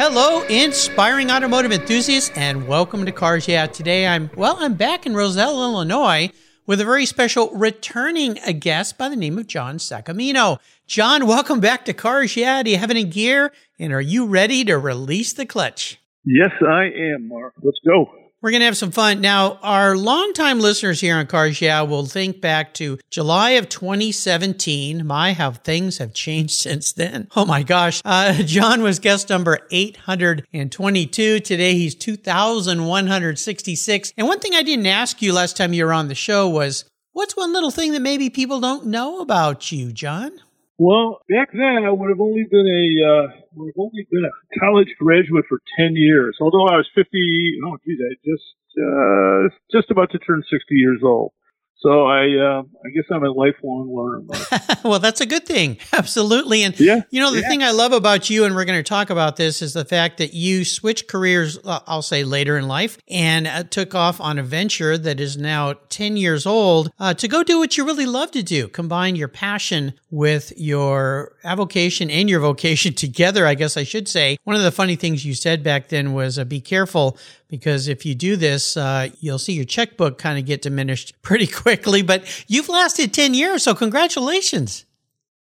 Hello, inspiring automotive enthusiasts, and welcome to Cars Yeah. Today I'm, well, I'm back in Roselle, Illinois with a very special returning guest by the name of John Sacamino. John, welcome back to Cars Yeah. Do you have any gear? And are you ready to release the clutch? Yes, I am, Mark. Let's go. We're going to have some fun. Now, our longtime listeners here on Cars Yeah will think back to July of 2017. My, how things have changed since then. Oh my gosh. Uh, John was guest number 822. Today he's 2,166. And one thing I didn't ask you last time you were on the show was, what's one little thing that maybe people don't know about you, John? Well, back then I would have only been a uh, have only been a college graduate for ten years. Although I was fifty, oh geez, I just uh, just about to turn sixty years old. So I, uh, I guess I'm a lifelong learner. well, that's a good thing. Absolutely. And, yeah, you know, the yeah. thing I love about you, and we're going to talk about this, is the fact that you switched careers, uh, I'll say later in life, and uh, took off on a venture that is now 10 years old uh, to go do what you really love to do. Combine your passion with your avocation and your vocation together, I guess I should say. One of the funny things you said back then was uh, be careful because if you do this, uh, you'll see your checkbook kind of get diminished pretty quickly. But you've lasted 10 years, so congratulations.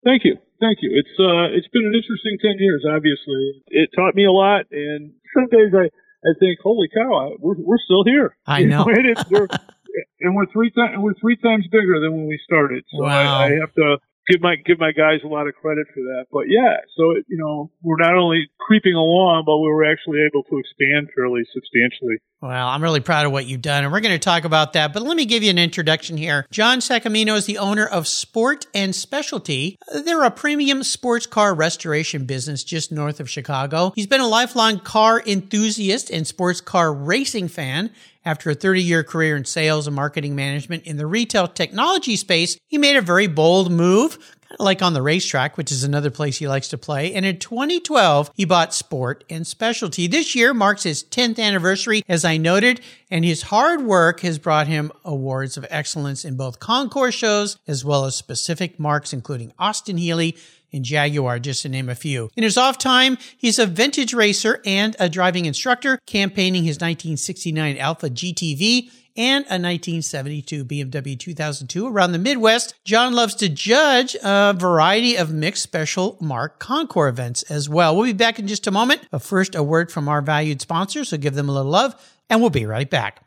Thank you. Thank you. It's uh, it's been an interesting 10 years, obviously. It taught me a lot, and some days I, I think, holy cow, I, we're, we're still here. I know. and, we're, and we're three times we're three times bigger than when we started. So wow. I, I have to give my give my guys a lot of credit for that. But yeah, so it, you know, we're not only creeping along, but we were actually able to expand fairly substantially. Well, I'm really proud of what you've done, and we're going to talk about that. But let me give you an introduction here. John Sacamino is the owner of Sport and Specialty. They're a premium sports car restoration business just north of Chicago. He's been a lifelong car enthusiast and sports car racing fan. After a 30 year career in sales and marketing management in the retail technology space, he made a very bold move, like on the racetrack, which is another place he likes to play. And in 2012, he bought Sport and Specialty. This year marks his 10th anniversary, as I noted, and his hard work has brought him awards of excellence in both concours shows as well as specific marks, including Austin Healey, and Jaguar, just to name a few. In his off time, he's a vintage racer and a driving instructor, campaigning his 1969 Alfa GTV and a 1972 BMW 2002 around the Midwest. John loves to judge a variety of mixed special mark concours events as well. We'll be back in just a moment, but first, a word from our valued sponsor, so give them a little love, and we'll be right back.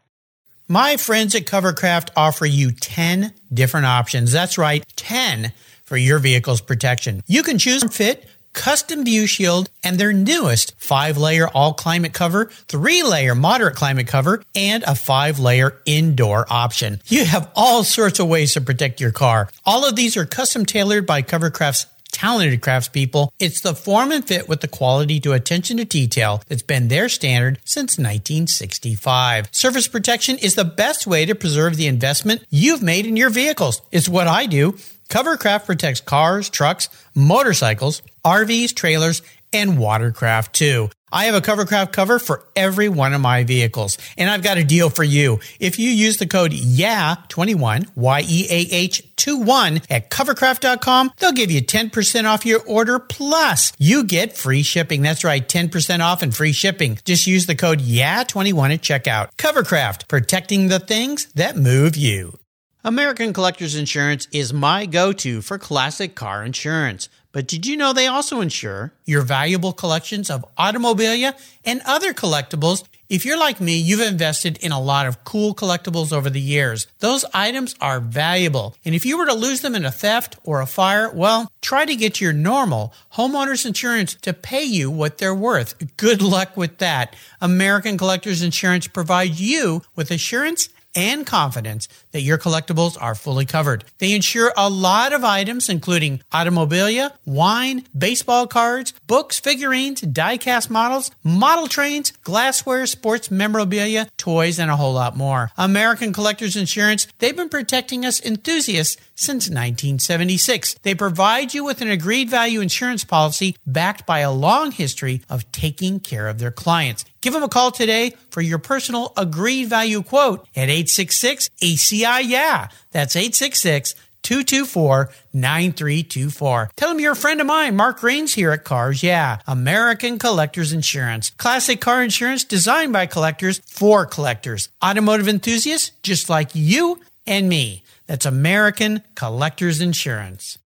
My friends at Covercraft offer you 10 different options. That's right, 10 for your vehicle's protection. You can choose from fit, custom view shield, and their newest five layer all climate cover, three layer moderate climate cover, and a five layer indoor option. You have all sorts of ways to protect your car. All of these are custom tailored by Covercraft's talented craftspeople. It's the form and fit with the quality to attention to detail that's been their standard since 1965. Surface protection is the best way to preserve the investment you've made in your vehicles. It's what I do. Covercraft protects cars, trucks, motorcycles, RVs, trailers, and watercraft too. I have a Covercraft cover for every one of my vehicles, and I've got a deal for you. If you use the code YEAH21, Y-E-A-H 21 at covercraft.com, they'll give you 10% off your order plus you get free shipping. That's right, 10% off and free shipping. Just use the code YEAH21 at checkout. Covercraft, protecting the things that move you. American Collectors Insurance is my go to for classic car insurance. But did you know they also insure your valuable collections of automobilia and other collectibles? If you're like me, you've invested in a lot of cool collectibles over the years. Those items are valuable. And if you were to lose them in a theft or a fire, well, try to get your normal homeowners insurance to pay you what they're worth. Good luck with that. American Collectors Insurance provides you with assurance and confidence that your collectibles are fully covered. They insure a lot of items, including automobilia, wine, baseball cards, books, figurines, die-cast models, model trains, glassware, sports memorabilia, toys, and a whole lot more. American Collectors Insurance, they've been protecting us enthusiasts since 1976. They provide you with an agreed value insurance policy backed by a long history of taking care of their clients. Give them a call today for your personal agreed value quote at 866 ACI Yeah. That's 866 224 9324. Tell them you're a friend of mine, Mark Green here at Cars Yeah, American Collectors Insurance. Classic car insurance designed by collectors for collectors. Automotive enthusiasts just like you and me. That's American Collectors Insurance.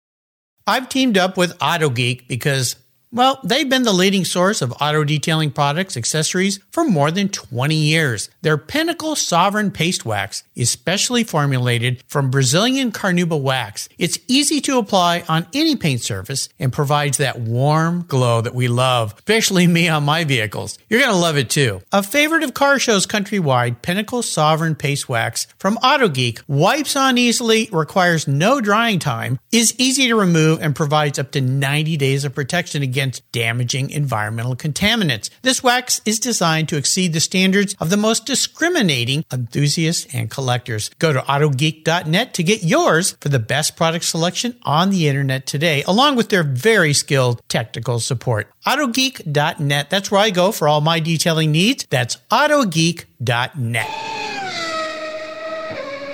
I've teamed up with AutoGeek because well, they've been the leading source of auto detailing products, accessories for more than 20 years. Their Pinnacle Sovereign Paste Wax is specially formulated from Brazilian Carnauba wax. It's easy to apply on any paint surface and provides that warm glow that we love, especially me on my vehicles. You're going to love it too. A favorite of car shows countrywide, Pinnacle Sovereign Paste Wax from Auto Geek wipes on easily, requires no drying time, is easy to remove, and provides up to 90 days of protection against against damaging environmental contaminants. This wax is designed to exceed the standards of the most discriminating enthusiasts and collectors. Go to autogeek.net to get yours for the best product selection on the internet today, along with their very skilled technical support. Autogeek.net. That's where I go for all my detailing needs. That's autogeek.net.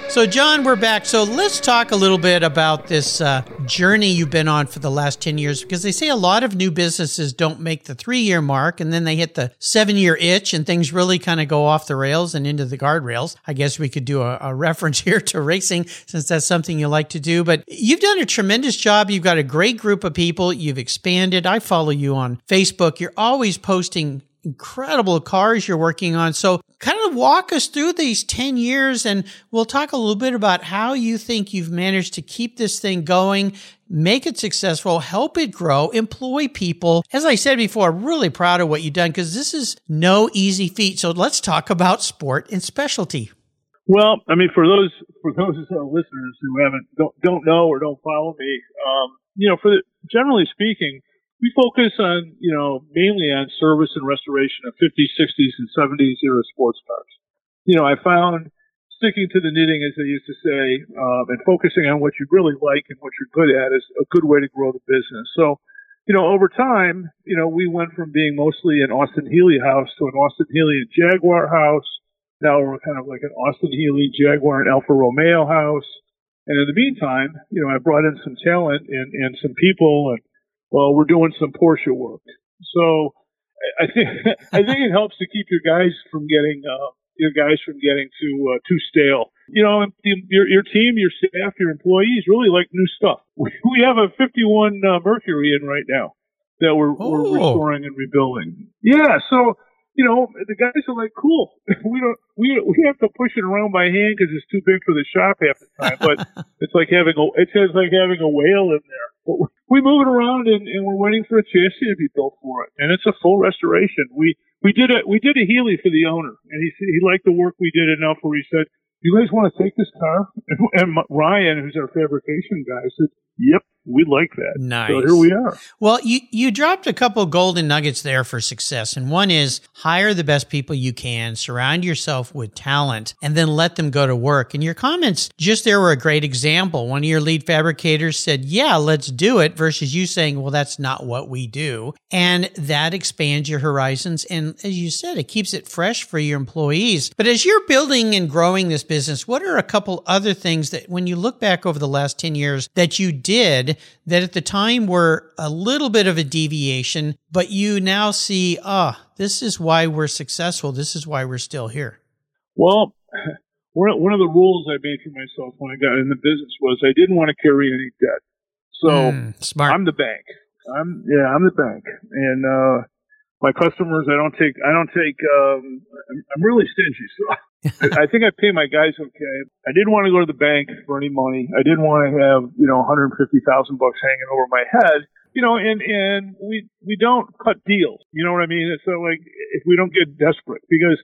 So, John, we're back. So, let's talk a little bit about this uh, journey you've been on for the last 10 years because they say a lot of new businesses don't make the three year mark and then they hit the seven year itch and things really kind of go off the rails and into the guardrails. I guess we could do a, a reference here to racing since that's something you like to do. But you've done a tremendous job. You've got a great group of people. You've expanded. I follow you on Facebook. You're always posting incredible cars you're working on. So, kind of walk us through these 10 years and we'll talk a little bit about how you think you've managed to keep this thing going, make it successful, help it grow, employ people. As I said before, I'm really proud of what you've done because this is no easy feat. So, let's talk about sport and specialty. Well, I mean, for those for those listeners who haven't don't don't know or don't follow me, um, you know, for the, generally speaking, we focus on, you know, mainly on service and restoration of 50s, 60s, and 70s era sports cars. You know, I found sticking to the knitting, as they used to say, um, and focusing on what you really like and what you're good at is a good way to grow the business. So, you know, over time, you know, we went from being mostly an Austin Healey house to an Austin Healey and Jaguar house. Now we're kind of like an Austin Healey, Jaguar, and Alfa Romeo house. And in the meantime, you know, I brought in some talent and, and some people and well, we're doing some Porsche work. So I think I think it helps to keep your guys from getting uh, your guys from getting too uh, too stale. You know, your your team, your staff, your employees really like new stuff. We, we have a 51 uh, Mercury in right now that we're, oh. we're restoring and rebuilding. Yeah, so you know, the guys are like, cool. we don't, we we have to push it around by hand because it's too big for the shop half the time. But it's like having a, it's like having a whale in there. We move it around and, and we're waiting for a chassis to be built for it, and it's a full restoration. We we did a we did a Healey for the owner, and he he liked the work we did enough where he said, "You guys want to take this car?" And, and Ryan, who's our fabrication guy, said, "Yep." we like that. Nice. So here we are. Well, you, you dropped a couple golden nuggets there for success. And one is hire the best people you can, surround yourself with talent, and then let them go to work. And your comments just there were a great example. One of your lead fabricators said, yeah, let's do it versus you saying, well, that's not what we do. And that expands your horizons. And as you said, it keeps it fresh for your employees. But as you're building and growing this business, what are a couple other things that when you look back over the last 10 years that you did that at the time were a little bit of a deviation, but you now see, ah, this is why we're successful. This is why we're still here? Well, one of the rules I made for myself when I got in the business was I didn't want to carry any debt. So mm, smart. I'm the bank. I'm yeah, I'm the bank, and uh, my customers, I don't take, I don't take. Um, I'm, I'm really stingy, so I think I pay my guys okay. I didn't want to go to the bank for any money. I didn't want to have, you know, 150,000 bucks hanging over my head. You know, and and we we don't cut deals. You know what I mean? It's not like if we don't get desperate because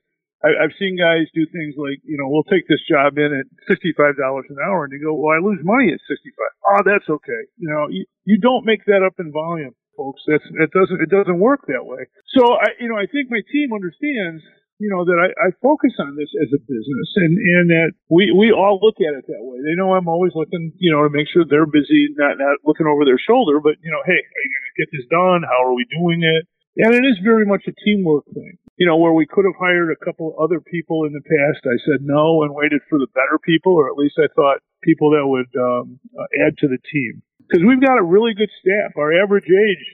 I, I've seen guys do things like, you know, we'll take this job in at $65 an hour and you go, well, I lose money at 65. Oh, that's okay. You know, you, you don't make that up in volume, folks. That's, it doesn't, it doesn't work that way. So I, you know, I think my team understands you know, that I, I focus on this as a business and, and that we, we all look at it that way. They know I'm always looking, you know, to make sure they're busy, not, not looking over their shoulder, but, you know, hey, are you going to get this done? How are we doing it? And it is very much a teamwork thing. You know, where we could have hired a couple other people in the past, I said no and waited for the better people, or at least I thought people that would um, uh, add to the team. Because we've got a really good staff. Our average age,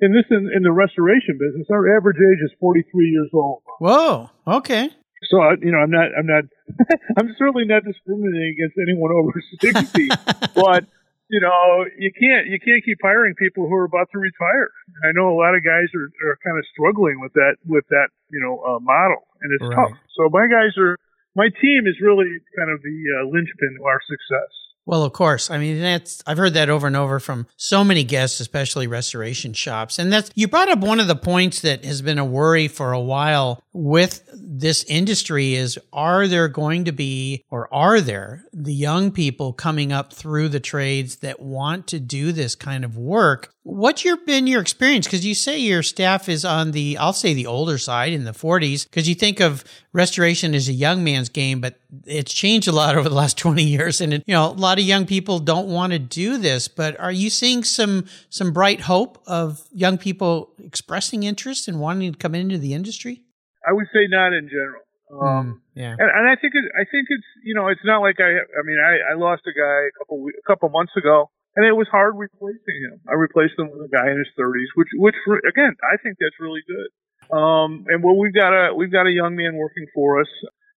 in this in, in the restoration business, our average age is 43 years old. Whoa. Okay. So you know, I'm not, I'm not, I'm certainly not discriminating against anyone over 60, but you know, you can't, you can't keep hiring people who are about to retire. I know a lot of guys are, are kind of struggling with that, with that, you know, uh, model, and it's Right. tough. So my guys are, my team is really kind of the uh, linchpin to our success. Well, of course. I mean, that's I've heard that over and over from so many guests, especially restoration shops. And that's you brought up one of the points that has been a worry for a while with this industry is are there going to be or are there the young people coming up through the trades that want to do this kind of work? What's your been your experience? Because you say your staff is on the I'll say the older side in the 40s because you think of restoration as a young man's game, but it's changed a lot over the last 20 years. And, it, you know, a lot of young people don't want to do this, but are you seeing some, some bright hope of young people expressing interest and wanting to come into the industry? I would say not in general. Um, yeah. And, and I think it, I think it's you know it's not like I I mean I, I lost a guy a couple a couple months ago and it was hard replacing him. I replaced him with a guy in his 30s, which which again I think that's really good. Um, and well we've got a we've got a young man working for us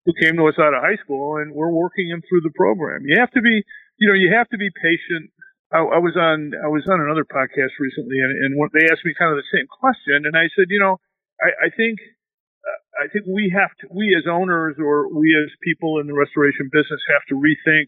who came to us out of high school and we're working him through the program. You have to be you know you have to be patient. I, I was on I was on another podcast recently and and they asked me kind of the same question and I said you know I, I think I think we have to, we as owners or we as people in the restoration business have to rethink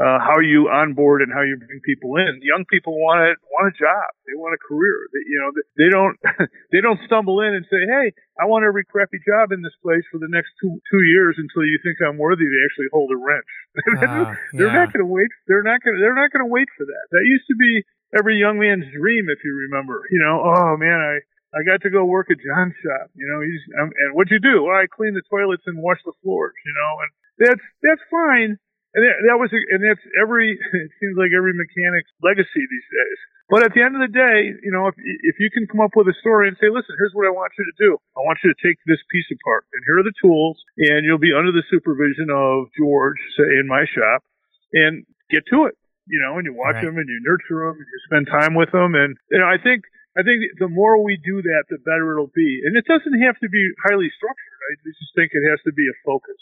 uh, how you onboard and how you bring people in. Young people want a want a job. They want a career. They, you know, they don't they don't stumble in and say, "Hey, I want every crappy job in this place for the next two two years until you think I'm worthy to actually hold a wrench." Ah, they're yeah. not going to wait. They're not going. They're not going to wait for that. That used to be every young man's dream, if you remember. You know, oh man, I I got to go work at John's shop. You know, he's um, and what'd you do? Well, I clean the toilets and wash the floors. You know, and that's that's fine. And that, that was and that's every. It seems like every mechanic's legacy these days. But at the end of the day, you know, if if you can come up with a story and say, listen, here's what I want you to do. I want you to take this piece apart, and here are the tools, and you'll be under the supervision of George, say in my shop, and get to it. You know, and you watch Right. them and you nurture them and you spend time with them, and you know, I think I think the more we do that, the better it'll be. And it doesn't have to be highly structured. I just think it has to be a focus.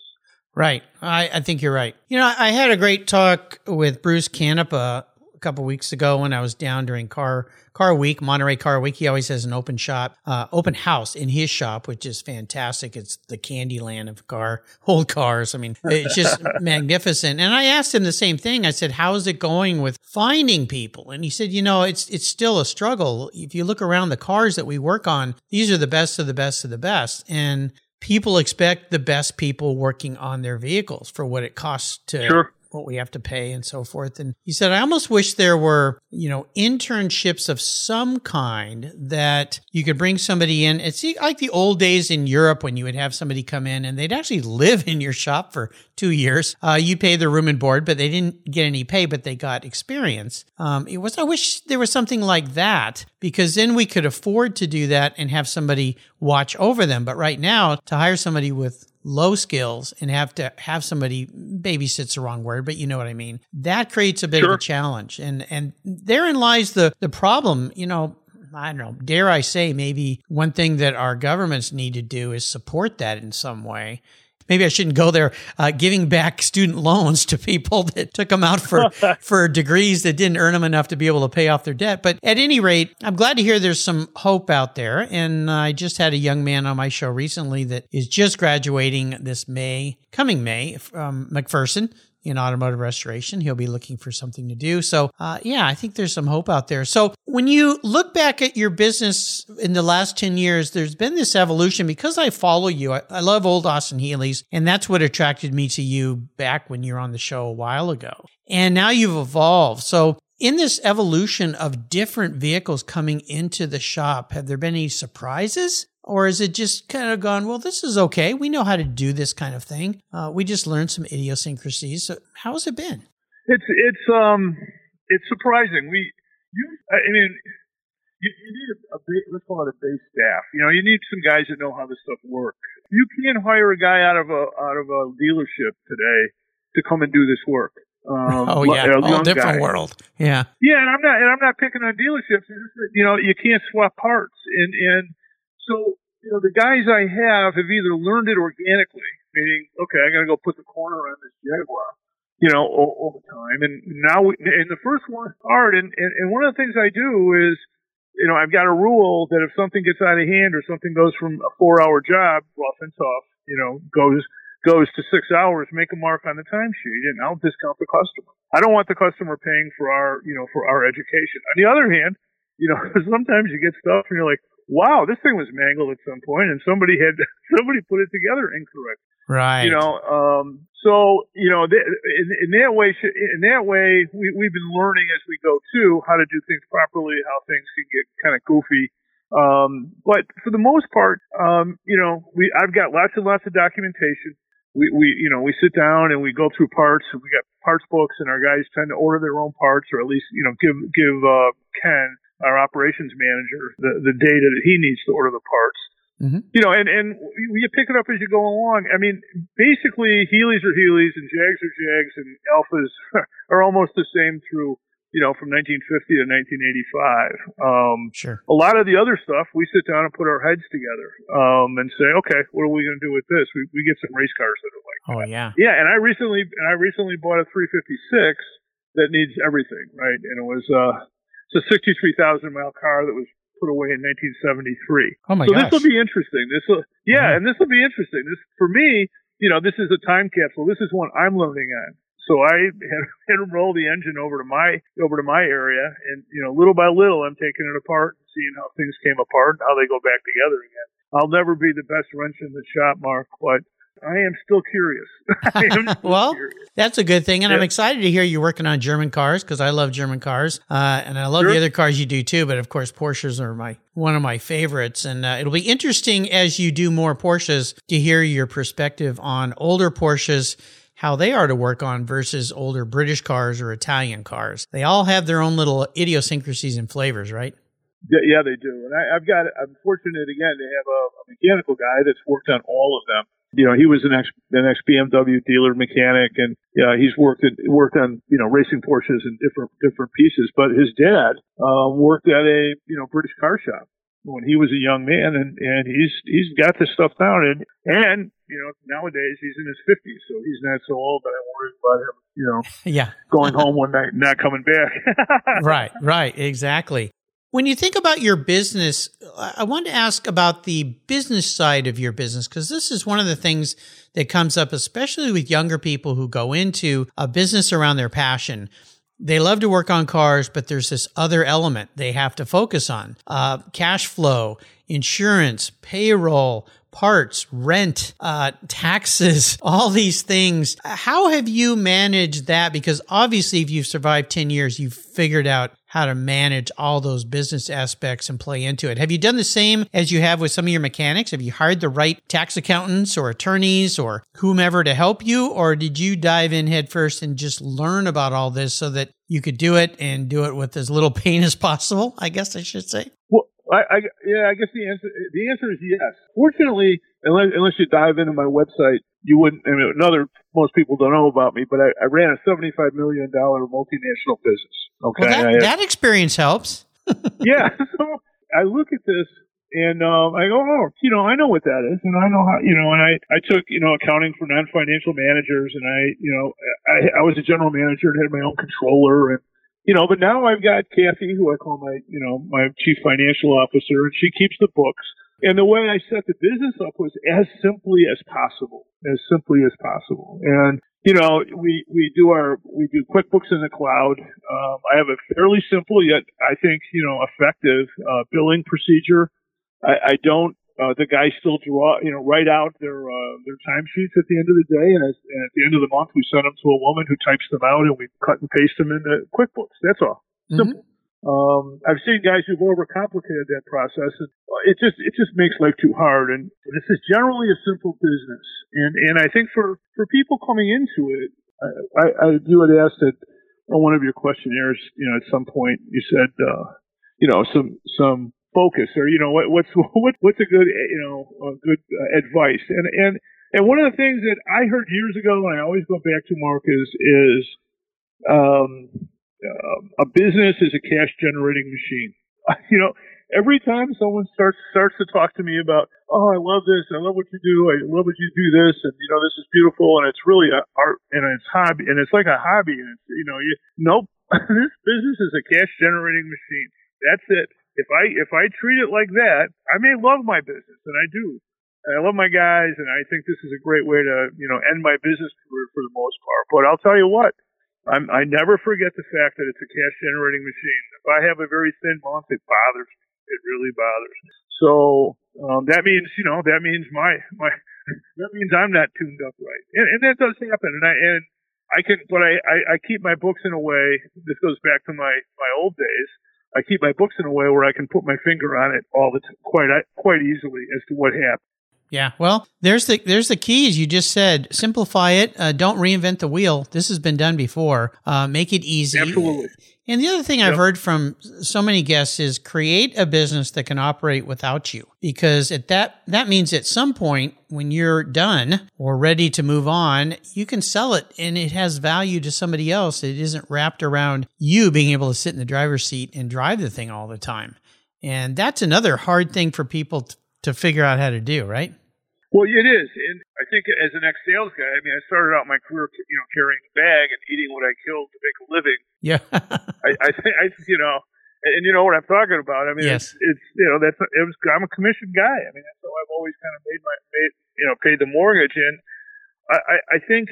Right. I, I think you're right. You know, I had a great talk with Bruce Canepa a couple weeks ago when I was down during car car week, Monterey Car Week. He always has an open shop, uh, open house in his shop, which is fantastic. It's the candy land of car, old cars. I mean, it's just magnificent. And I asked him the same thing. I said, "How's it going with finding people?" And he said, "You know, it's it's still a struggle. If you look around the cars that we work on, these are the best of the best of the best." And people expect the best people working on their vehicles for what it costs to Sure. What we have to pay and so forth. And he said, I almost wish there were, you know, internships of some kind that you could bring somebody in. It's like the old days in Europe when you would have somebody come in and they'd actually live in your shop for two years. Uh, you pay their room and board, but they didn't get any pay, but they got experience. Um, it was, I wish there was something like that because then we could afford to do that and have somebody watch over them. But right now, to hire somebody with low skills and have to have somebody babysit's the wrong word, but you know what I mean. That creates a bit of a challenge. And and therein lies the the problem, you know, I don't know, dare I say maybe one thing that our governments need to do is support that in some way. Maybe I shouldn't go there uh, giving back student loans to people that took them out for for degrees that didn't earn them enough to be able to pay off their debt. But at any rate, I'm glad to hear there's some hope out there. And I just had a young man on my show recently that is just graduating this May, coming May, from McPherson in automotive restoration. He'll be looking for something to do. So, uh, yeah, I think there's some hope out there. So, When you look back at your business in the last 10 years, there's been this evolution because I follow you. I, I, love old Austin Healey's, and that's what attracted me to you back when you were on the show a while ago. And now you've evolved. So, in this evolution of different vehicles coming into the shop, have there been any surprises? Or is it just kind of gone, well, this is okay. We know how to do this kind of thing. Uh, we just learned some idiosyncrasies. So, how has it been? It's, it's, um, it's surprising. We, you, I mean, you, you need a, a base, let's call it a base staff. You know, you need some guys that know how this stuff works. You can't hire a guy out of a out of a dealership today to come and do this work. Um, oh yeah, a whole different guy. world. Yeah, yeah, and I'm not and I'm not picking on dealerships. You know, you can't swap parts, and and so you know the guys I have have either learned it organically, meaning okay, I got to go put the corner on this Jaguar, you know, over time. And now, we, and the first one hard. And, and, and one of the things I do is, you know, I've got a rule that if something gets out of hand or something goes from a four hour job, rough and tough, you know, goes, goes to six hours, make a mark on the timesheet and I'll discount the customer. I don't want the customer paying for our, you know, for our education. On the other hand, you know, sometimes you get stuff and you're like, wow, this thing was mangled at some point and somebody had, somebody put it together incorrect. Right. You know, um, so you know, th- in, in that way, in that way, we, we've been learning as we go too how to do things properly, how things can get kind of goofy. Um, but for the most part, um, you know, we I've got lots and lots of documentation. We, we you know we sit down and we go through parts. And we got parts books, and our guys tend to order their own parts, or at least you know give give uh, Ken, our operations manager, the the data that he needs to order the parts. Mm-hmm. You know, and and you pick it up as you go along. I mean, basically, Healeys are Healeys and Jags are Jags and Alfas are almost the same through you know from 1950 to 1985. Um, sure. A lot of the other stuff, we sit down and put our heads together um, and say, okay, what are we going to do with this? We we get some race cars that are like, oh that. yeah, yeah. And I recently and I recently bought a 356 that needs everything, right? And it was uh, it's a 63,000 mile car that was put away in 1973. Oh my so gosh. this will be interesting. This will, yeah, mm-hmm. and this will be interesting. This for me, you know, this is a time capsule. This is one I'm learning on. So I had, roll the engine over to my over to my area, and you know, little by little, I'm taking it apart and seeing how things came apart and how they go back together again. I'll never be the best wrench in the shop, Mark, but I am still curious. am still well, curious. that's a good thing, and yeah. I'm excited to hear you're working on German cars because I love German cars, uh, and I love sure. the other cars you do too. But of course, Porsches are my one of my favorites, and uh, it'll be interesting as you do more Porsches to hear your perspective on older Porsches. How they are to work on versus older British cars or Italian cars. They all have their own little idiosyncrasies and flavors, right? Yeah, they do. And I, have got, I'm fortunate again to have a, a mechanical guy that's worked on all of them you know, he was an ex an ex BMW dealer mechanic, and yeah, he's worked at, worked on you know racing Porsches and different different pieces. But his dad uh, worked at a you know British car shop when he was a young man, and and he's he's got this stuff down, and and you know nowadays he's in his fifties, so he's not so old that I worry about him. You know, yeah, going home one night, and not coming back. right, right, exactly. When you think about your business, I want to ask about the business side of your business because this is one of the things that comes up, especially with younger people who go into a business around their passion. They love to work on cars, but there's this other element they have to focus on uh, cash flow, insurance, payroll, parts, rent, uh, taxes, all these things. How have you managed that? Because obviously, if you've survived 10 years, you've figured out how to manage all those business aspects and play into it. Have you done the same as you have with some of your mechanics? Have you hired the right tax accountants or attorneys or whomever to help you? Or did you dive in headfirst and just learn about all this so that you could do it and do it with as little pain as possible? I guess I should say. Well, I, I yeah, I guess the answer the answer is yes. Fortunately, unless unless you dive into my website, you wouldn't. I mean, another most people don't know about me, but I, I ran a seventy five million dollar multinational business. Okay, well, that, that experience helps. yeah, so I look at this and um, I go, oh, you know, I know what that is, and I know how, you know, and I I took you know accounting for non financial managers, and I you know I I was a general manager and had my own controller and you know, but now I've got Kathy, who I call my, you know, my chief financial officer, and she keeps the books. And the way I set the business up was as simply as possible, as simply as possible. And you know, we we do our we do QuickBooks in the cloud. Um, I have a fairly simple yet I think you know effective uh, billing procedure. I, I don't. Uh, the guys still draw, you know, write out their uh, their timesheets at the end of the day, and, as, and at the end of the month, we send them to a woman who types them out, and we cut and paste them into QuickBooks. That's all. Simple. Mm-hmm. Um, I've seen guys who've overcomplicated that process, and it just it just makes life too hard. And this is generally a simple business, and and I think for for people coming into it, I, I, I you had asked that on one of your questionnaires, you know, at some point you said, uh, you know, some some focus or you know what what's what, what's a good you know good uh, advice, and and and one of the things that I heard years ago, and I always go back to Mark is is um, uh, a business is a cash generating machine. you know, every time someone starts starts to talk to me about, oh, I love this, I love what you do, I love what you do this, and you know, this is beautiful, and it's really a art and it's hobby, and it's like a hobby, and it's you know, you nope, this business is a cash generating machine. That's it. If I if I treat it like that, I may love my business, and I do. And I love my guys, and I think this is a great way to you know end my business career for the most part. But I'll tell you what I'm, I never forget the fact that it's a cash generating machine. If I have a very thin month, it bothers me. It really bothers me. So um, that means, you know, that means my my that means I'm not tuned up right, and, and that does happen. And I and I can, but I, I I keep my books in a way. This goes back to my my old days. I keep my books in a way where I can put my finger on it all the t- quite quite easily as to what happened. Yeah, well, there's the there's the keys. You just said simplify it. Uh, don't reinvent the wheel. This has been done before. Uh, make it easy. Absolutely. And the other thing yep. I've heard from so many guests is create a business that can operate without you, because at that that means at some point when you're done or ready to move on, you can sell it and it has value to somebody else. It isn't wrapped around you being able to sit in the driver's seat and drive the thing all the time. And that's another hard thing for people to to figure out how to do, right? Well, it is, and I think as an ex-sales guy, I mean, I started out my career, you know, carrying a bag and eating what I killed to make a living. Yeah, I, I think I, you know, and, you know what I'm talking about. I mean, yes. it's, it's you know that's it was I'm a commission guy. I mean, that's how I've always kind of made my made you know paid the mortgage, and I, I, I think,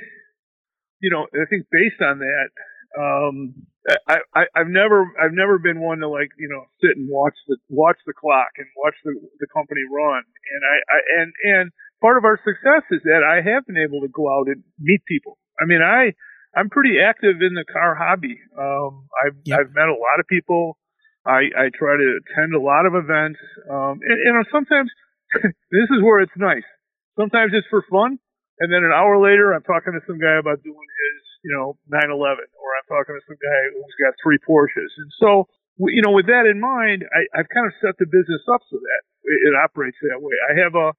you know, I think based on that, um, I, I, I've never, I've never been one to like, you know, sit and watch the, watch the clock and watch the, the company run. And I, I, and, and part of our success is that I have been able to go out and meet people. I mean, I, I'm pretty active in the car hobby. Um, I've, yep. I've met a lot of people. I, I try to attend a lot of events. Um, and, you know, sometimes this is where it's nice. Sometimes it's for fun. And then an hour later, I'm talking to some guy about doing his you know, 911, or I'm talking to some guy who's got three Porsches. And so, you know, with that in mind, I, I've kind of set the business up so that it operates that way. I have a,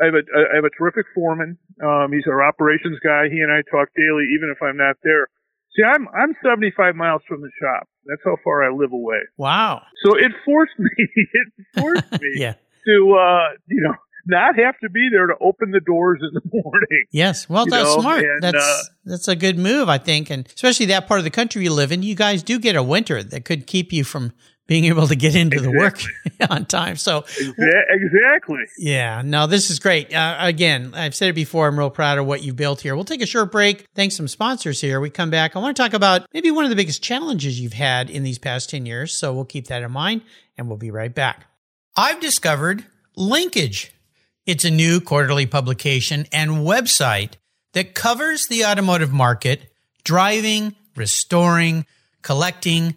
I have a, I have a terrific foreman. Um, he's our operations guy. He and I talk daily, even if I'm not there. See, I'm I'm 75 miles from the shop. That's how far I live away. Wow. So it forced me. It forced me yeah. to uh, you know not have to be there to open the doors in the morning. Yes, well, that's know? smart. And, that's uh, that's a good move, I think, and especially that part of the country you live in. You guys do get a winter that could keep you from being able to get into exactly. the work on time. So Yeah, exactly. Yeah. No, this is great. Uh, again, I've said it before. I'm real proud of what you've built here. We'll take a short break. Thanks some sponsors here. We come back. I want to talk about maybe one of the biggest challenges you've had in these past 10 years. So we'll keep that in mind and we'll be right back. I've discovered linkage. It's a new quarterly publication and website that covers the automotive market, driving, restoring, collecting,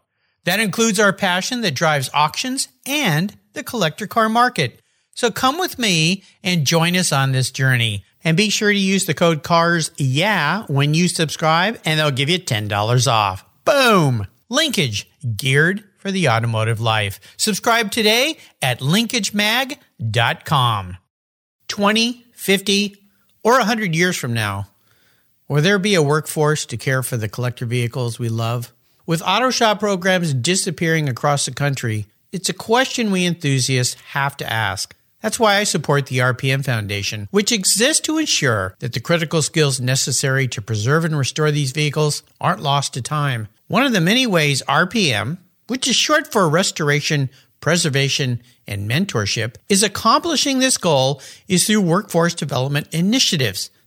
That includes our passion that drives auctions and the collector car market. So come with me and join us on this journey. And be sure to use the code CARS yeah when you subscribe and they'll give you $10 off. Boom! Linkage, geared for the automotive life. Subscribe today at linkagemag.com. 20, 50, or 100 years from now, will there be a workforce to care for the collector vehicles we love? With auto shop programs disappearing across the country, it's a question we enthusiasts have to ask. That's why I support the RPM Foundation, which exists to ensure that the critical skills necessary to preserve and restore these vehicles aren't lost to time. One of the many ways RPM, which is short for Restoration, Preservation, and Mentorship, is accomplishing this goal is through workforce development initiatives.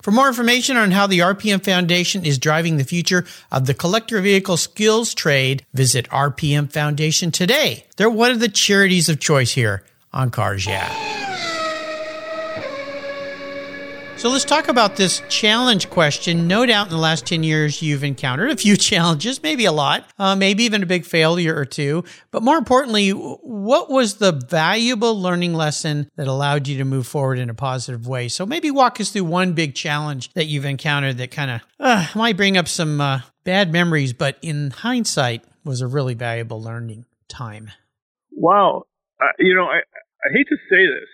For more information on how the RPM Foundation is driving the future of the collector vehicle skills trade, visit RPM Foundation today. They're one of the charities of choice here on Cars Yeah. So let's talk about this challenge question. No doubt in the last 10 years, you've encountered a few challenges, maybe a lot, uh, maybe even a big failure or two. But more importantly, what was the valuable learning lesson that allowed you to move forward in a positive way? So maybe walk us through one big challenge that you've encountered that kind of uh, might bring up some uh, bad memories, but in hindsight was a really valuable learning time. Wow. Uh, you know, I, I hate to say this,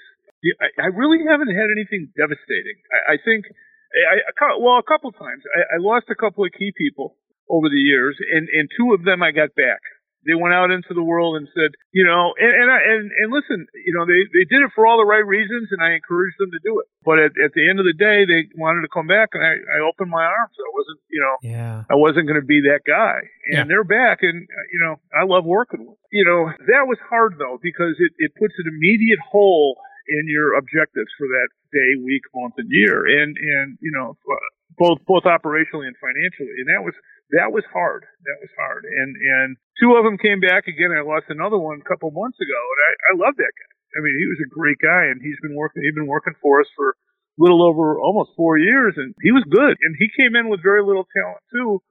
I, I really haven't had anything devastating. I, I think, I, I, well, a couple times. I, I lost a couple of key people over the years, and and two of them I got back. They went out into the world and said, you know, and and I, and, and listen, you know, they they did it for all the right reasons, and I encouraged them to do it. But at, at the end of the day, they wanted to come back, and I, I opened my arms. I wasn't, you know, yeah. I wasn't going to be that guy, and yeah. they're back, and you know, I love working with. Them. You know, that was hard though because it it puts an immediate hole in your objectives for that day, week, month, and year, and and you know both both operationally and financially, and that was that was hard. That was hard, and and two of them came back again. I lost another one a couple months ago, and I I love that guy. I mean, he was a great guy, and he's been working. He's been working for us for a little over almost four years, and he was good. And he came in with very little talent too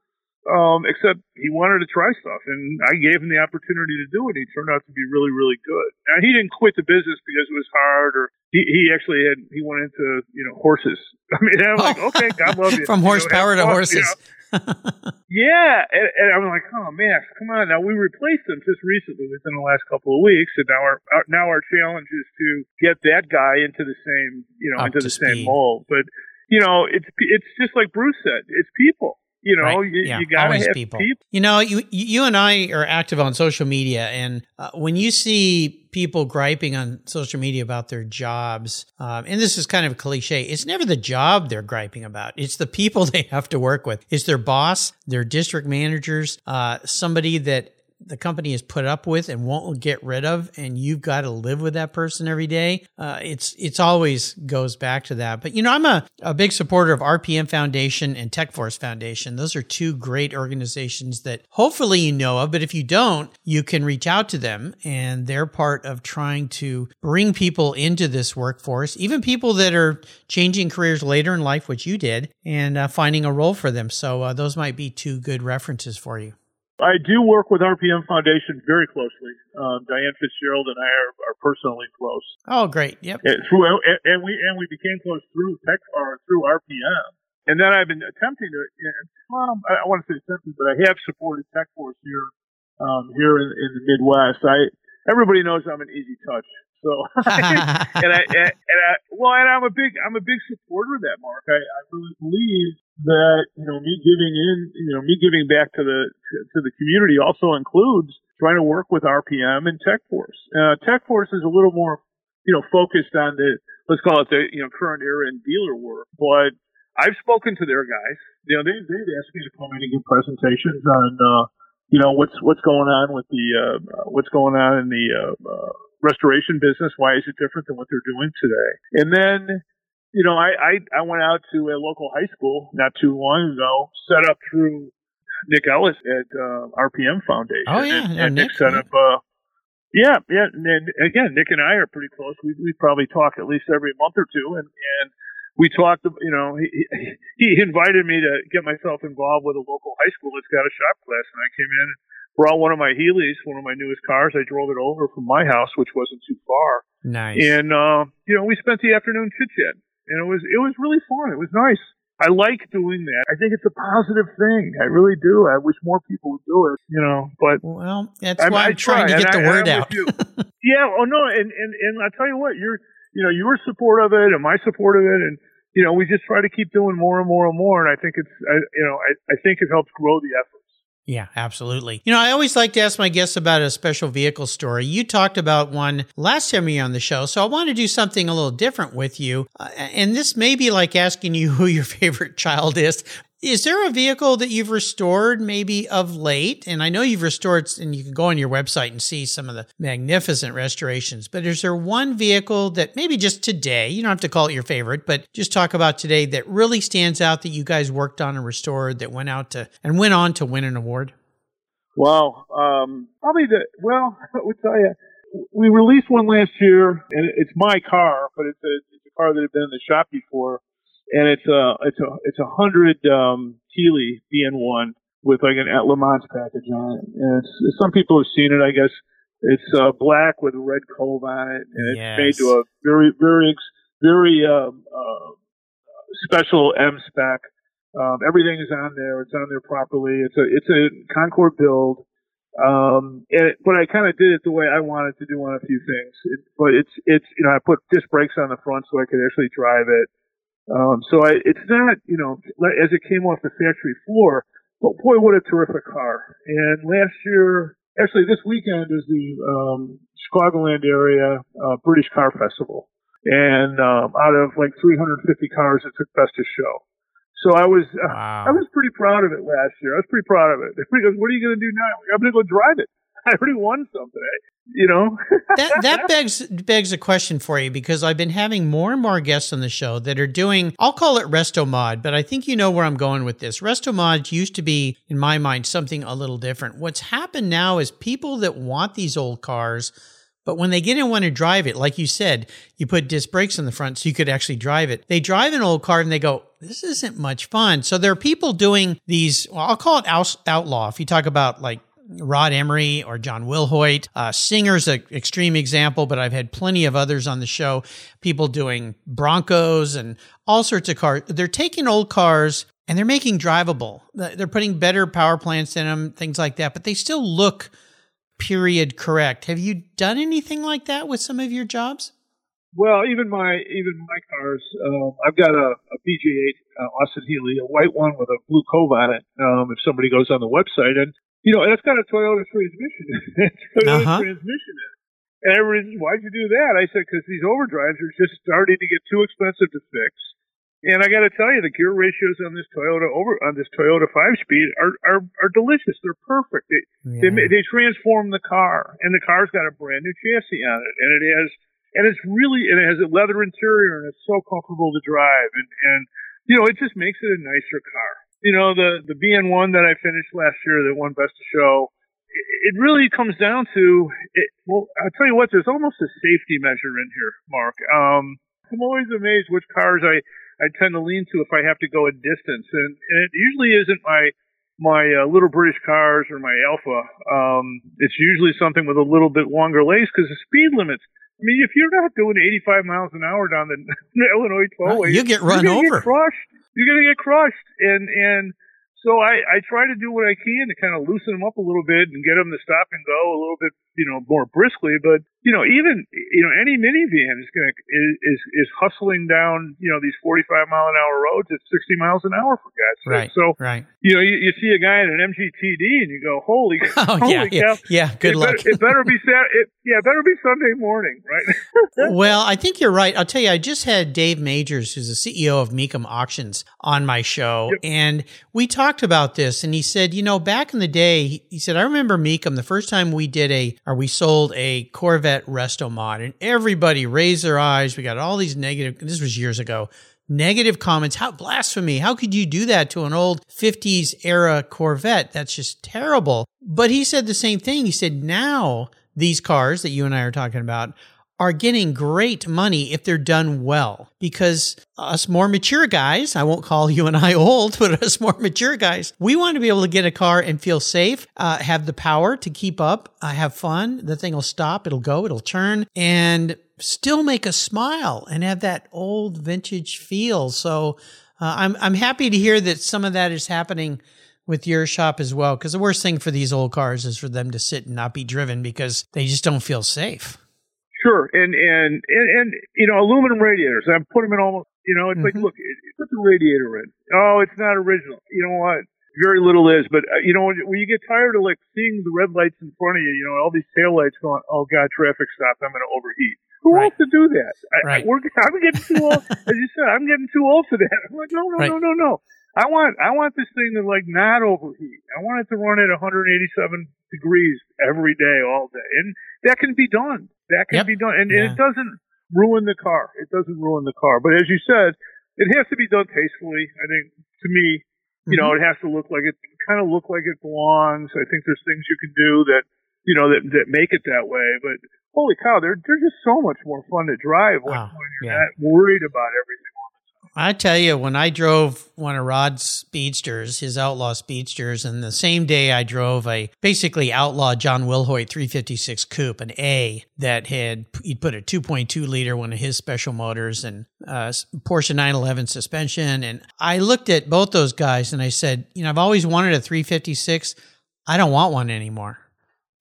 um, except he wanted to try stuff, and I gave him the opportunity to do it. He turned out to be really, really good. Now he didn't quit the business because it was hard, or he, he actually had he went into you know horses. I mean, I'm like, okay, God love you. From you horsepower know, to horses. You know? yeah, and, and, I'm like, oh man, come on. Now we replaced them just recently within the last couple of weeks, and now our, our now our challenge is to get that guy into the same you know Up into the speed. same mold. But you know, it's it's just like Bruce said, it's people you know, right. you, yeah. you gotta Always have people. people. You know, you you and I are active on social media, and uh, when you see people griping on social media about their jobs, um, and this is kind of a cliche, it's never the job they're griping about; it's the people they have to work with. It's their boss, their district managers, uh, somebody that the company has put up with and won't get rid of, and you've got to live with that person every day. Uh, it's it's always goes back to that. But you know, I'm a, a big supporter of RPM Foundation and TechForce Foundation. Those are two great organizations that hopefully you know of. But if you don't, you can reach out to them, and they're part of trying to bring people into this workforce, even people that are changing careers later in life, which you did, and uh, finding a role for them. So uh, those might be two good references for you. I do work with RPM Foundation very closely. Um, Diane Fitzgerald and I are, are personally close. Oh, great! Yep. And, through, and, and we and we became close through tech or through RPM. And then I've been attempting to. Well, I want to say attempting, but I have supported TechForce here um, here in, in the Midwest. I everybody knows I'm an easy touch. So, and I and, and I well, and I'm a big I'm a big supporter of that, Mark. I, I really believe that you know me giving in, you know me giving back to the to, the community also includes trying to work with RPM and TechForce. Uh, TechForce is a little more you know focused on the let's call it the you know current era and dealer work, but I've spoken to their guys. You know they they've asked me to come in and give presentations on. Uh, you know what's what's going on with the uh, what's going on in the uh, uh, restoration business. Why is it different than what they're doing today? And then, you know, I, I, I went out to a local high school not too long ago, set up through Nick Ellis at uh, RPM Foundation. Oh yeah, and, and Nick, Nick set up. Uh, yeah, yeah, and then, again, Nick and I are pretty close. We we probably talk at least every month or two, and and we talked. You know, he he invited me to get myself involved with a local high school that's got a shop class, and I came in and brought one of my Healeys, one of my newest cars. I drove it over from my house, which wasn't too far. Nice. And uh, you know, we spent the afternoon chit chat, and it was it was really fun. It was nice. I like doing that. I think it's a positive thing. I really do. I wish more people would do it. You know, but well, that's why I'm, trying to get the word out. yeah. Oh no. And and and I tell you what, you're you know you were support of it, and my support of it, and you know we just try to keep doing more and more and more. And I think it's I, you know I, I think it helps grow the effort. Yeah, absolutely. You know, I always like to ask my guests about a special vehicle story. You talked about one last time you were on the show, so I want to do something a little different with you. Uh, and this may be like asking you who your favorite child is. Is there a vehicle that you've restored maybe of late? And I know you've restored, and you can go on your website and see some of the magnificent restorations, but is there one vehicle that maybe just today, you don't have to call it your favorite, but just talk about today that really stands out that you guys worked on and restored that went out to and went on to win an award? Wow. Um, probably the, well, I would tell you, we released one last year, and it's my car, but it's a, it's a car that had been in the shop before and it's a it's a it's a hundred um, Healey BN1 with like an at Le Mans package on it. And it's, some people have seen it, I guess. It's uh, black with a red cove on it, and it's yes. made to a very very very um, uh, special M spec. Um, everything is on there. It's on there properly. It's a it's a Concours build. Um, it, but I kind of did it the way I wanted to do on a few things. It, but it's it's you know I put disc brakes on the front so I could actually drive it. Um, so I, it's not, you know, as it came off the factory floor, but boy, what a terrific car. And last year, actually this weekend is the, um, Chicagoland area, uh, British Car Festival. And, um, out of like 350 cars, it took best of show. So I was, uh, wow. I was pretty proud of it last year. I was pretty proud of it. Goes, what are you going to do now? I'm going to go drive it. I already won something you know that that begs begs a question for you because I've been having more and more guests on the show that are doing I'll call it resto mod, but I think you know where I'm going with this. Resto mod used to be in my mind something a little different. What's happened now is people that want these old cars but when they get in one to drive it, like you said, you put disc brakes in the front so you could actually drive it. They drive an old car and they go, this isn't much fun. So there are people doing these, well, I'll call it outlaw. If you talk about like Rod Emory or John Wilhoit. Uh, Singer's an extreme example, but I've had plenty of others on the show. People doing Broncos and all sorts of cars. They're taking old cars and they're making drivable. They're putting better power plants in them, things like that, but they still look period correct. Have you done anything like that with some of your jobs? Well, even my even my cars, um, I've got a, a BJ8 uh, Austin Healey, a white one with a blue cove on it. Um, if somebody goes on the website, and you know, that's got a Toyota transmission. Toyota uh-huh. transmission in it. And everybody says, why'd you do that? I said, because these overdrives are just starting to get too expensive to fix. And I got to tell you, the gear ratios on this Toyota over on this Toyota five speed are are, are delicious. They're perfect. They, yeah. they they transform the car, and the car's got a brand new chassis on it, and it has and it's really and it has a leather interior, and it's so comfortable to drive, and and you know it just makes it a nicer car you know, the, the BN1 that I finished last year that won Best of Show, it, it really comes down to, it, well, I'll tell you what, there's almost a safety measure in here, Mark. Um, I'm always amazed which cars I, I tend to lean to if I have to go a distance. And, and it usually isn't my, my uh, little British cars or my Alfa. Um, it's usually something with a little bit longer legs because the speed limits. I mean, if you're not doing 85 miles an hour down the, the Illinois tollway, you get run over. Get crushed you're gonna get crushed. And and so I I try to do what I can to kind of loosen them up a little bit and get them to stop and go a little bit, you know, more briskly. But you know, even you know, any minivan is gonna is is, is hustling down you know these 45 mile an hour roads at 60 miles an hour for God's sake. Right. So right. You know, you, you see a guy in an MGTD and you go, holy, oh, holy yeah, yeah, yeah, Good it luck. Better, it better be it, yeah, it better be Sunday morning, right? well, I think you're right. I'll tell you, I just had Dave Magers, who's the CEO of Mecum Auctions, on my show, yep. and we talked about this. And he said, you know, back in the day, he said, I remember Mecum the first time we did a or we sold a Corvette Resto Mod, and everybody raised their eyes. We got all these negative. This was years ago negative comments. How blasphemy. How could you do that to an old 50s era Corvette? That's just terrible. But he said the same thing. He said, now these cars that you and I are talking about are getting great money if they're done well because us more mature guys, I won't call you and I old, but us more mature guys, we want to be able to get a car and feel safe, uh, have the power to keep up, uh, have fun. The thing will stop, it'll go, it'll turn, and still make a smile and have that old vintage feel. So uh, I'm I'm happy to hear that some of that is happening with your shop as well. Because the worst thing for these old cars is for them to sit and not be driven because they just don't feel safe. Sure, and and and, and you know, aluminum radiators. I put them in almost. You know, it's mm-hmm. like, look, put the radiator in. Oh, it's not original. You know what? Very little is, but uh, you know when, when you get tired of like seeing the red lights in front of you, you know all these tail lights going. Oh God, traffic stop! I'm going to overheat. Who right. wants to do that? Right. I, I'm getting too old. as you said, I'm getting too old for that. I'm like, no, no, right. no, no, no. I want I want this thing to like not overheat. I want it to run at 187 degrees every day, all day, and that can be done. That can yep. be done, and, yeah. and it doesn't ruin the car. It doesn't ruin the car. But as you said, it has to be done tastefully. I think to me, you mm-hmm. know, it has to look like it, kind of look like it belongs. I think there's things you can do that, you know, that that make it that way. But holy cow, they're they're just so much more fun to drive when, oh, when you're yeah. not worried about everything I tell you, when I drove one of Rod's speedsters, his outlaw speedsters, and the same day I drove a basically outlaw John Wilhoit 356 coupe, an A that had he'd put a 2.2 liter one of his special motors and uh, Porsche 911 suspension, and I looked at both those guys and I said, you know, I've always wanted a 356. I don't want one anymore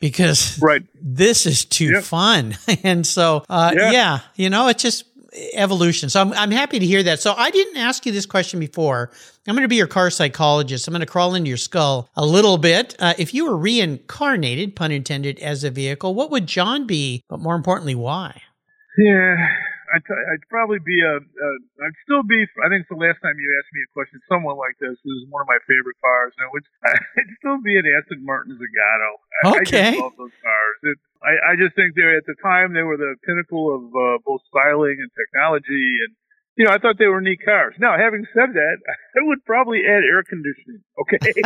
because right. this is too yep. fun. and so, uh, yeah. yeah, you know, it's just evolution. So I'm, I'm happy to hear that. So I didn't ask you this question before. I'm going to be your car psychologist. I'm going to crawl into your skull a little bit. Uh, if you were reincarnated, pun intended, as a vehicle, what would John be? But more importantly, why? Yeah, I'd, I'd probably be a, a. I'd still be. I think it's the last time you asked me a question, someone like this this is one of my favorite cars, and it would. I'd still be an Aston Martin Zagato. Okay. I, I love those cars. It, I, I just think they at the time they were the pinnacle of uh, both styling and technology, and you know I thought they were neat cars. Now, having said that, I would probably add air conditioning. Okay,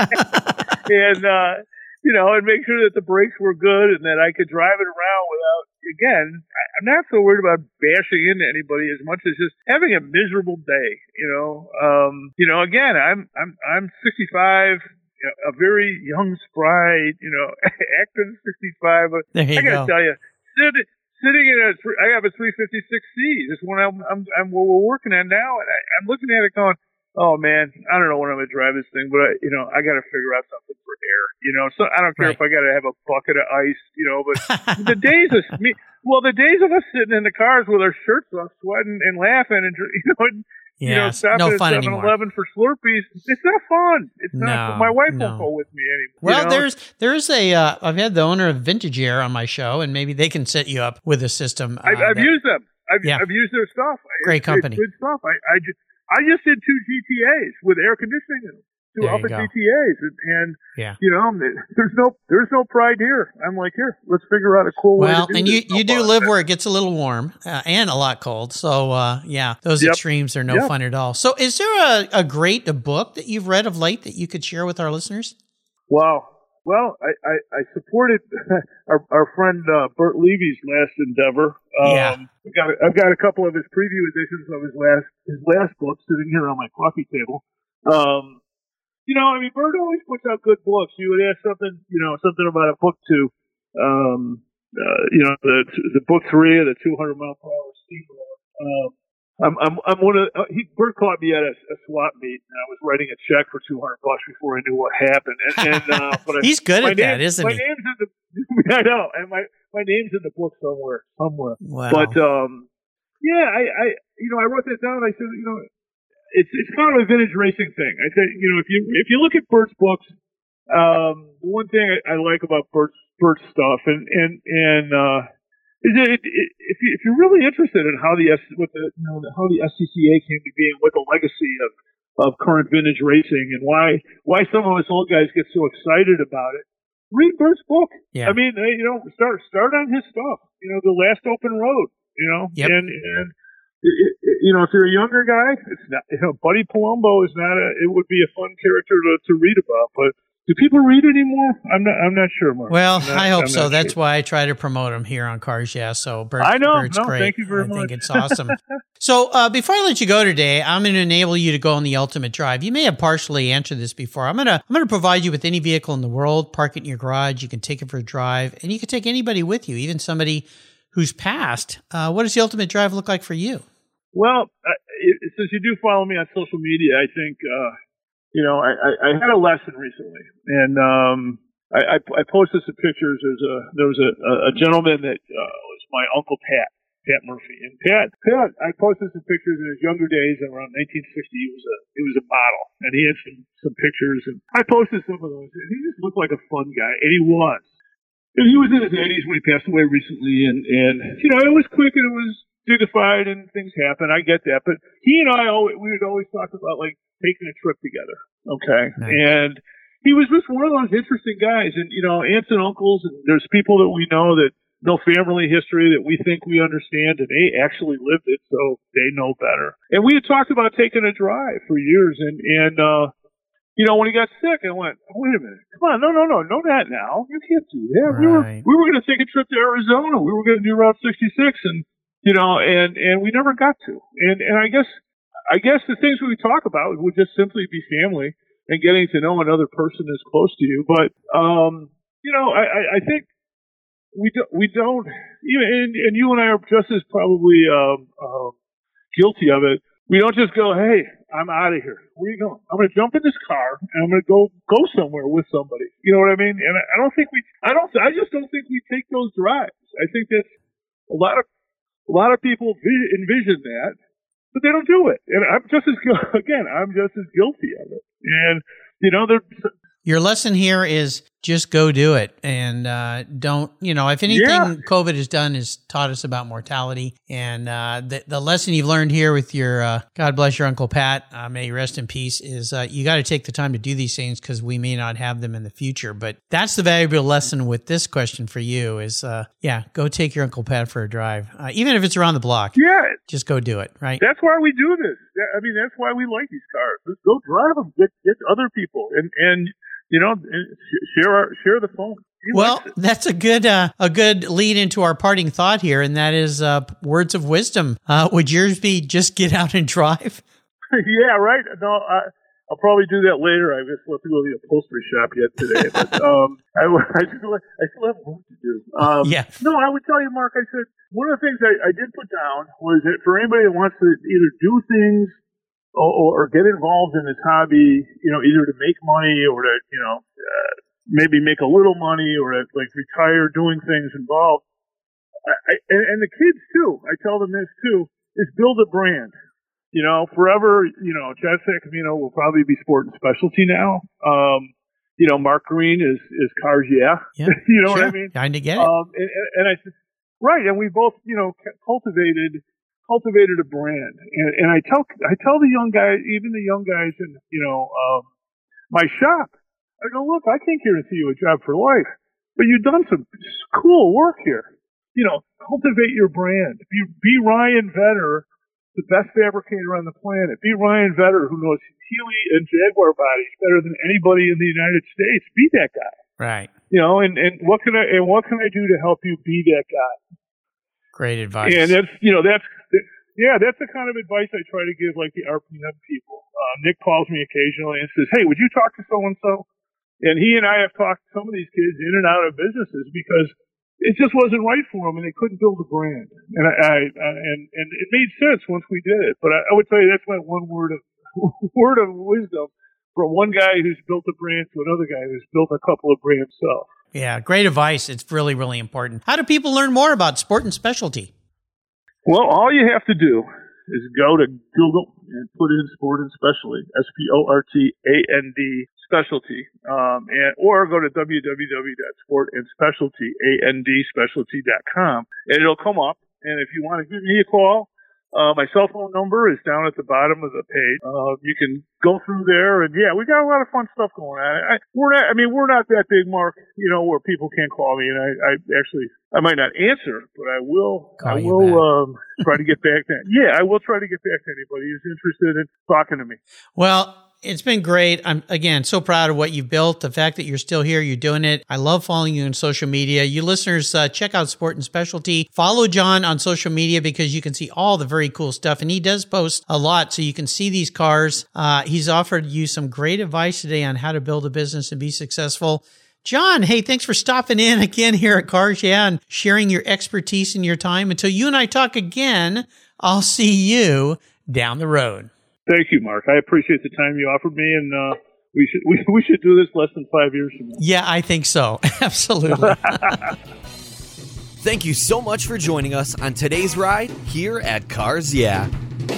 and. uh you know, and make sure that the brakes were good and that I could drive it around without, again, I'm not so worried about bashing into anybody as much as just having a miserable day, you know. Um, you know, again, I'm, I'm, I'm 65, a very young, spry, you know, active 65. There you I gotta go. tell you, sitting, sitting in a, I have a 356C, this one I'm, I'm, I'm, what we're working on now, and I, I'm looking at it going, oh man, I don't know when I'm gonna drive this thing, but I, you know, I got to figure out something for air. You know, so I don't care right. if I got to have a bucket of ice. You know, but the days of me, well, the days of us sitting in the cars with our shirts off, sweating and laughing, and you know. And, yeah, you know, stopping no at 7 Eleven for Slurpees. It's not fun. It's no, not. My wife no. won't go with me anymore. Well, you know? there's there's a uh, I've had the owner of Vintage Air on my show, and maybe they can set you up with a system. Uh, I've, I've that, used them. I've, Yeah. I've used their stuff. Great It's- company. It's good stuff. I, I just I just did two GTAs with air conditioning in them. Two There Alfa. GTAs, and, and Yeah. you know, there's no there's no pride here. I'm like, here, let's figure out a cool way. Well, to do and you, you do live where it gets a little warm uh, and a lot cold. So, uh, yeah, those Yep. extremes are no Yep. fun at all. So, is there a, a great a book that you've read of late that you could share with our listeners? Wow. Well, I, I, I supported our, our friend uh, Burt Levy's last endeavor. Um, Yeah. I've got, I've got a couple of his preview editions of his last his last book sitting here on my coffee table. Um, you know, I mean, Burt always puts out good books. You would ask something, you know, something about a book to, um, uh, you know, the the book three of the 200 mile per hour steamroller. Um, I'm I'm I'm one of uh, he Burt caught me at a, a swap meet and I was writing a check for 200 bucks before I knew what happened. And, and uh, but I, He's good at that, name, isn't my he? name's in the I know, and my my name's in the book somewhere somewhere. Wow. But um, yeah, I, I you know I wrote that down. I said you know it's it's kind of a vintage racing thing. I said you know if you if you look at Burt's books, um, the one thing I, I like about Burt's Burt's stuff and and and uh, is that it, it, if you if you're really interested in how the S what the you know how the SCCA came to be and what the legacy of of current vintage racing and why why some of us old guys get so excited about it. Read Burt's book. Yeah. I mean, you know, start start on his stuff. You know, the last open road. You know, Yep. and and you know, if you're a younger guy, it's not. You know, Buddy Palumbo is not a. It would be a fun character to to read about, but do people read anymore? I'm not. I'm not sure, Mark. Well, not, I hope I'm so. That's sure. why I try to promote them here on Cars Yeah. So Burt, I know. Burt's No, great. thank you very I much. think it's awesome. so uh, before I let you go today, I'm going to enable you to go on the ultimate drive. You may have partially answered this before. I'm going to I'm going to provide you with any vehicle in the world. Park it in your garage. You can take it for a drive, and you can take anybody with you, even somebody who's passed. Uh, what does the ultimate drive look like for you? Well, uh, it, since you do follow me on social media, I think uh, you know I, I, I had a lesson recently, and um, I, I, I posted some pictures. There's a there was a, a gentleman that uh, was my uncle Pat, Pat Murphy, and Pat Pat I posted some pictures in his younger days around 1960. He was a he was a model, and he had some some pictures, and I posted some of those. And he just looked like a fun guy, and he was. And he was in his 80s when he passed away recently, and and you know it was quick and it was dignified and things happen. I get that, but he and I always we would always talk about like taking a trip together. Okay, Nice. and he was just one of those interesting guys. And you know, aunts and uncles, and there's people that we know that know family history that we think we understand, and they actually lived it, so they know better. And we had talked about taking a drive for years, and and uh, you know, when he got sick, I went, wait a minute, come on, no, no, no, no, that now, you can't do that. We were we were going to take a trip to Arizona. We were going to do Route 66, and you know, and and we never got to. And and I guess I guess the things we talk about would just simply be family and getting to know another person as close to you. But um, you know, I, I, think we don't we don't even and, and you and I are just as probably um, um, guilty of it. We don't just go, hey, I'm out of here. Where are you going? I'm going to jump in this car and I'm going to go go somewhere with somebody. You know what I mean? And I, I don't think we, I don't, I just don't think we take those drives. I think that a lot of a lot of people envision that, but they don't do it. And I'm just as again, I'm just as guilty of it. And you know, there. Your lesson here is just go do it and uh, don't, you know, if anything Yeah. COVID has done is taught us about mortality. And uh, the, the lesson you've learned here with your, uh, God bless your Uncle Pat, uh, may rest in peace, is uh, you got to take the time to do these things because we may not have them in the future. But that's the valuable lesson with this question for you is, uh, yeah, go take your Uncle Pat for a drive. Uh, even if it's around the block, Yeah, just go do it, right? that's why we do this. I mean, that's why we like these cars. Go drive them. Get get other people and and you know share our, share the phone. He Well, that's a good uh, a good lead into our parting thought here, and that is uh, words of wisdom. Uh, would yours be just get out and drive? yeah, right. No, I, I'll probably do that later. I just left to go to the upholstery shop yet today, but um, I, I still I still have work to do. Um, Yeah. No, I would tell you, Mark. I said one of the things I, I did put down was that for anybody that wants to either do things or, or, get involved in this hobby, you know, either to make money or to you know uh, maybe make a little money or to like retire doing things involved. I, I, and, and the kids too. I tell them this too: is build a brand you know, forever, you know, Chad Sacamino will probably be sport and specialty now. Um, you know, Mark Green is, is cars, yeah. Yeah, you know what I mean? Kind of get it. Um, and- and I said, right. And we both, you know, cultivated, cultivated a brand. And, and I tell, I tell the young guys, even the young guys in, you know, um, my shop, I go, look, I can't guarantee you a job for life, but you've done some cool work here. You know, cultivate your brand. Be, be Ryan Vetter, the best fabricator on the planet. Be Ryan Vetter, who knows Healey and Jaguar bodies better than anybody in the United States. Be that guy. right. You know, and, and what can I and what can I do to help you be that guy? Great advice. And that's you know that's yeah that's the kind of advice I try to give like the RPM people. Uh, Nick calls me occasionally and says, "Hey, would you talk to so and so?" And he and I have talked to some of these kids in and out of businesses because it just wasn't right for them and they couldn't build a brand. And I, I, I and and it made sense once we did it. But I, I would tell you that's my one word of word of wisdom from one guy who's built a brand to another guy who's built a couple of brands himself. yeah, great advice. It's really, really important. How do people learn more about sport and specialty? Well, all you have to do is go to Google and put in sport and specialty, S P O R T A N D specialty, um, and or go to www.sportandspecialty.com and it'll come up. And if you want to give me a call, uh, my cell phone number is down at the bottom of the page. Uh, you can go through there, and yeah, we got a lot of fun stuff going on. I, we're not, I mean, we're not that big, Mark. You know, where people can't call me, and I, I actually, I might not answer, but I will, Call I will um, try to get back to. Yeah, I will try to get back to anybody who's interested in talking to me. Well, it's been great. I'm again so proud of what you've built. The fact that you're still here, you're doing it. I love following you on social media. You listeners, uh, check out Sport and Specialty. Follow John on social media because you can see all the very cool stuff, and he does post a lot, so you can see these cars. Uh, he's offered you some great advice today on how to build a business and be successful. John, hey, thanks for stopping in again here at Cars Yeah and sharing your expertise and your time. Until you and I talk again, I'll see you down the road. Thank you, Mark. I appreciate the time you offered me, and uh, we should we, we should do this less than five years from now. Yeah, I think so. Absolutely. Thank you so much for joining us on today's ride here at Cars Yeah.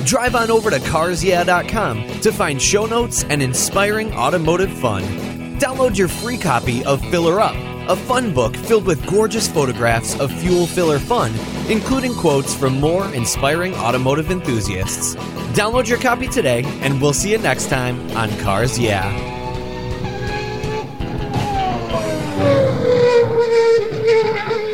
Drive on over to carsyeah.com to find show notes and inspiring automotive fun. Download your free copy of Filler Up, a fun book filled with gorgeous photographs of fuel filler fun, including quotes from more inspiring automotive enthusiasts. Download your copy today, and we'll see you next time on Cars Yeah! Yeah.